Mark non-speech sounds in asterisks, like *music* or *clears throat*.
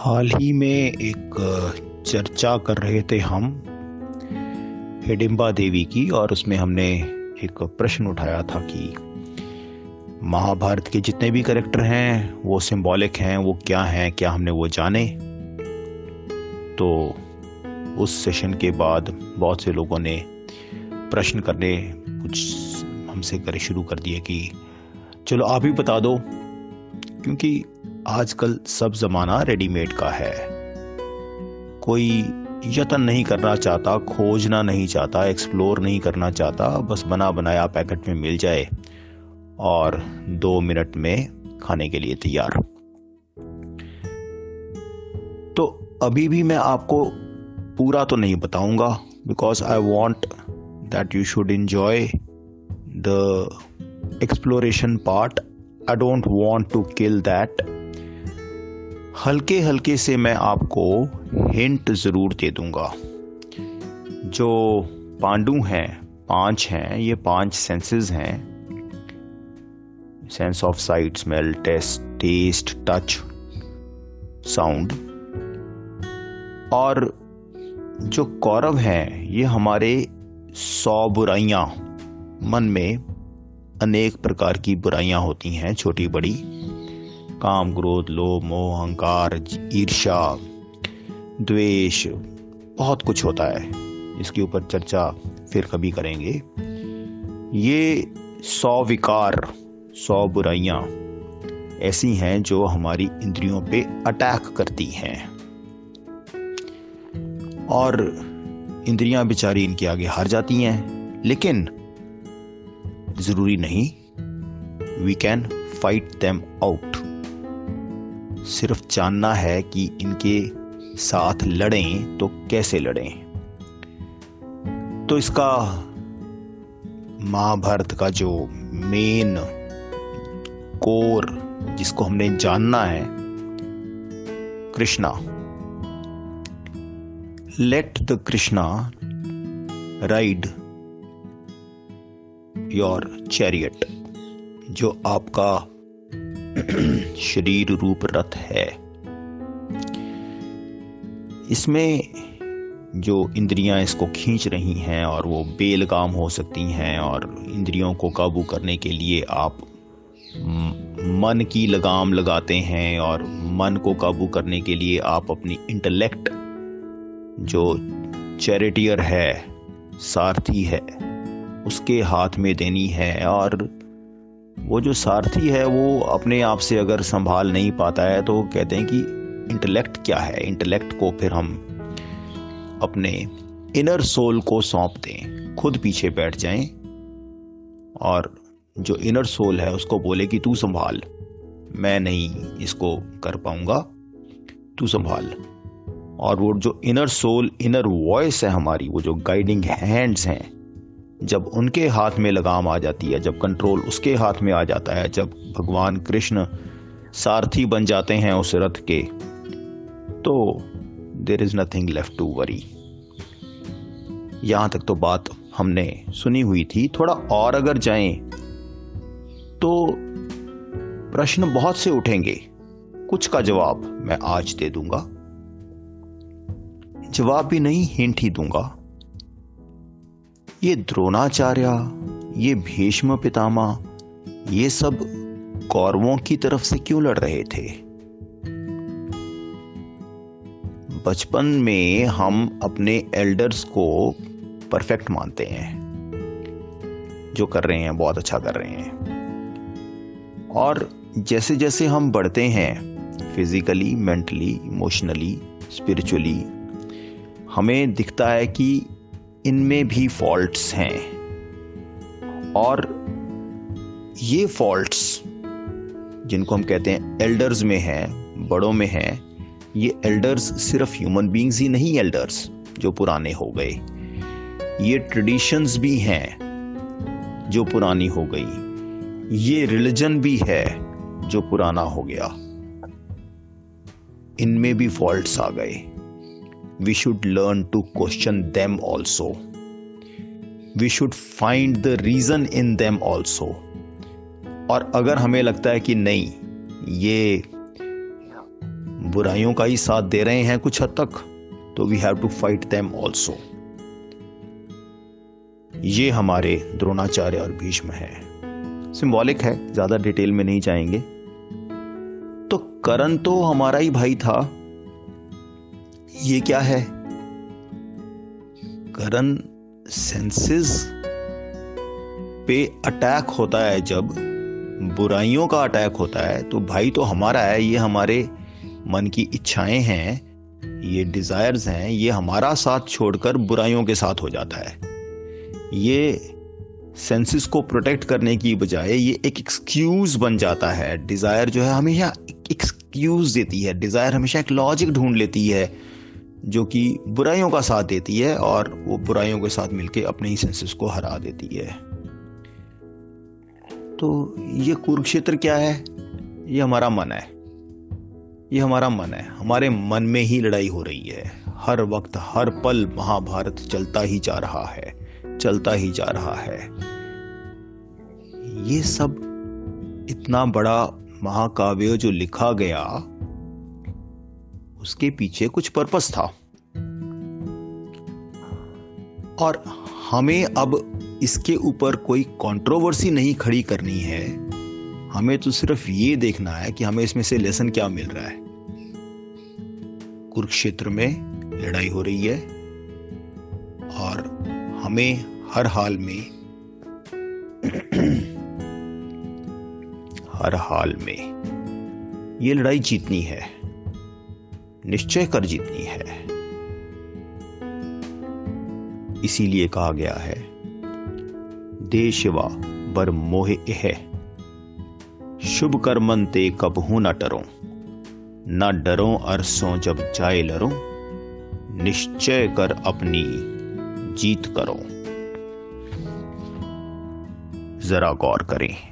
हाल ही में एक चर्चा कर रहे थे हम, हिडिम्बा देवी की, और उसमें हमने एक प्रश्न उठाया था कि महाभारत के जितने भी करेक्टर हैं, वो सिंबॉलिक हैं, वो क्या हैं, क्या हमने वो जाने? तो उस सेशन के बाद बहुत से लोगों ने प्रश्न करने, कुछ हमसे करे, शुरू कर दिए कि, चलो आप ही बता दो, क्योंकि आजकल सब ज़माना रेडीमेड का है। कोई यतन नहीं करना चाहता, खोजना नहीं चाहता एक्सप्लोर नहीं करना चाहता, बस बना बनाया पैकेट में मिल जाए और दो मिनट में खाने के लिए तैयार। तो अभी भी मैं आपको पूरा तो नहीं बताऊँगा because I want that you should enjoy the exploration part I don't want to kill that हल्के हल्के से मैं आपको हिंट ज़रूर दे दूँगा। जो पांडु हैं, पाँच हैं, ये पाँच सेंसेस हैं। Sense of sight smell taste taste touch sound और जो कौरव हैं, ये हमारे सौ बुराइयाँ। मन में अनेक प्रकार की बुराइयाँ होती हैं छोटी बड़ी काम, क्रोध, लोभ, मोह, अहंकार ईर्षा द्वेष, बहुत कुछ होता है। इसके ऊपर चर्चा फिर कभी करेंगे। ये सौ विकार, सौ बुराइयाँ ऐसी हैं जो हमारी इंद्रियों पे अटैक करती हैं। और इंद्रियाँ बेचारी इनके आगे हार जाती हैं, लेकिन ज़रूरी नहीं we can fight them out सिर्फ़ जानना है कि इनके साथ लड़ें तो कैसे लड़ें। तो इसका महाभारत का जो मेन कोर जिसको हमने जानना है, Krishna. Let the Krishna ride your chariot जो आपका शरीर रूप रथ है। इसमें जो इंद्रियाँ इसको खींच रही हैं और वो बेलगाम हो सकती हैं और इंद्रियों को काबू करने के लिए आप मन की लगाम लगाते हैं और मन को काबू करने के लिए आप अपनी इंटेलेक्ट जो चैरिटियर है, सारथी है, उसके हाथ में देनी है और वो जो सारथी है, वो अपने आप से अगर संभाल नहीं पाता है तो कहते हैं कि इंटेलेक्ट क्या है? इंटेलेक्ट को फिर हम अपने इनर सोल को सौंप दें। खुद पीछे बैठ जाएँ और जो इनर सोल है, उसको बोले कि तू संभाल। मैं नहीं इसको कर पाऊँगा। तू संभाल। और वो जो इनर सोल इनर वॉइस है हमारी, वो जो गाइडिंग हैंड्स हैं जब उनके हाथ में लगाम आ जाती है, जब कंट्रोल उसके हाथ में आ जाता है, जब भगवान कृष्ण सारथी बन जाते हैं उस रथ के तो there is nothing left to worry यहाँ तक तो बात हमने सुनी हुई थी। थोड़ा और अगर जाएँ तो प्रश्न बहुत से उठेंगे। कुछ का जवाब मैं आज दे दूँगा। जवाब भी नहीं हिंट ही दूँगा। ये द्रोणाचार्य, ये भीष्म पितामा ये सब कौरवों की तरफ़ से क्यों लड़ रहे थे? बचपन में हम अपने एल्डर्स को परफेक्ट मानते हैं, जो कर रहे हैं, बहुत अच्छा कर रहे हैं। और जैसे जैसे हम बढ़ते हैं फिजिकली मेंटली इमोशनली स्पिरिचुअली हमें दिखता है कि इनमें भी फॉल्ट्स हैं। और ये फॉल्ट्स, जिनको हम कहते हैं एल्डर्स में हैं, बड़ों में हैं, ये एल्डर्स सिर्फ़ ह्यूमन बींग्स ही नहीं एल्डर्स, जो पुराने हो गए। ये ट्रेडिशंस भी हैं, जो पुरानी हो गई। ये रिलीजन भी है, जो पुराना हो गया। इनमें भी फॉल्ट्स आ गए। We should learn to question them also. We should find the reason in them also. और अगर हमें लगता है कि नहीं, ये बुराइयों का ही साथ दे रहे हैं कुछ हद तक तो we have to fight them also ये हमारे द्रोणाचार्य और भीष्म है सिंबॉलिक है, ज़्यादा डिटेल में नहीं जाएँगे तो करण तो हमारा ही भाई था ये क्या है? करण सेंसेस पे अटैक होता है। जब बुराइयों का अटैक होता है तो भाई तो हमारा है, ये हमारे मन की इच्छाएँ हैं, ये डिजायर्स हैं, ये हमारा साथ छोड़कर बुराइयों के साथ हो जाता है। ये सेंसेस को प्रोटेक्ट करने की बजाय ये एक एक्सक्यूज बन जाता है। डिज़ायर जो है हमेशा एक्सक्यूज देती है। डिज़ायर हमेशा एक लॉजिक ढूंढ लेती है। जो कि बुराइयों का साथ देती है और वो बुराइयों के साथ मिलकर अपने ही सेंसेस को हरा देती है। तो ये कुरुक्षेत्र क्या है? ये हमारा मन है। ये हमारा मन है। हमारे मन में ही लड़ाई हो रही है। हर वक्त, हर पल महाभारत चलता ही जा रहा है। चलता ही जा रहा है। ये सब इतना बड़ा महाकाव्य जो लिखा गया उसके पीछे कुछ पर्पस था। और हमें अब इसके ऊपर कोई कंट्रोवर्सी नहीं खड़ी करनी है। हमें तो सिर्फ़ ये देखना है कि हमें इसमें से लेसन क्या मिल रहा है। कुरुक्षेत्र में लड़ाई हो रही है और हमें हर हाल में *clears throat* हर हाल में ये लड़ाई जीतनी है। निश्चय कर जीतनी है। इसीलिए कहा गया है, देशवा बर मोह है शुभ कर्मन ते कबहू न डरो न डरो अरसों जब जाए लरो। निश्चय कर अपनी जीत करो। जरा गौर करें।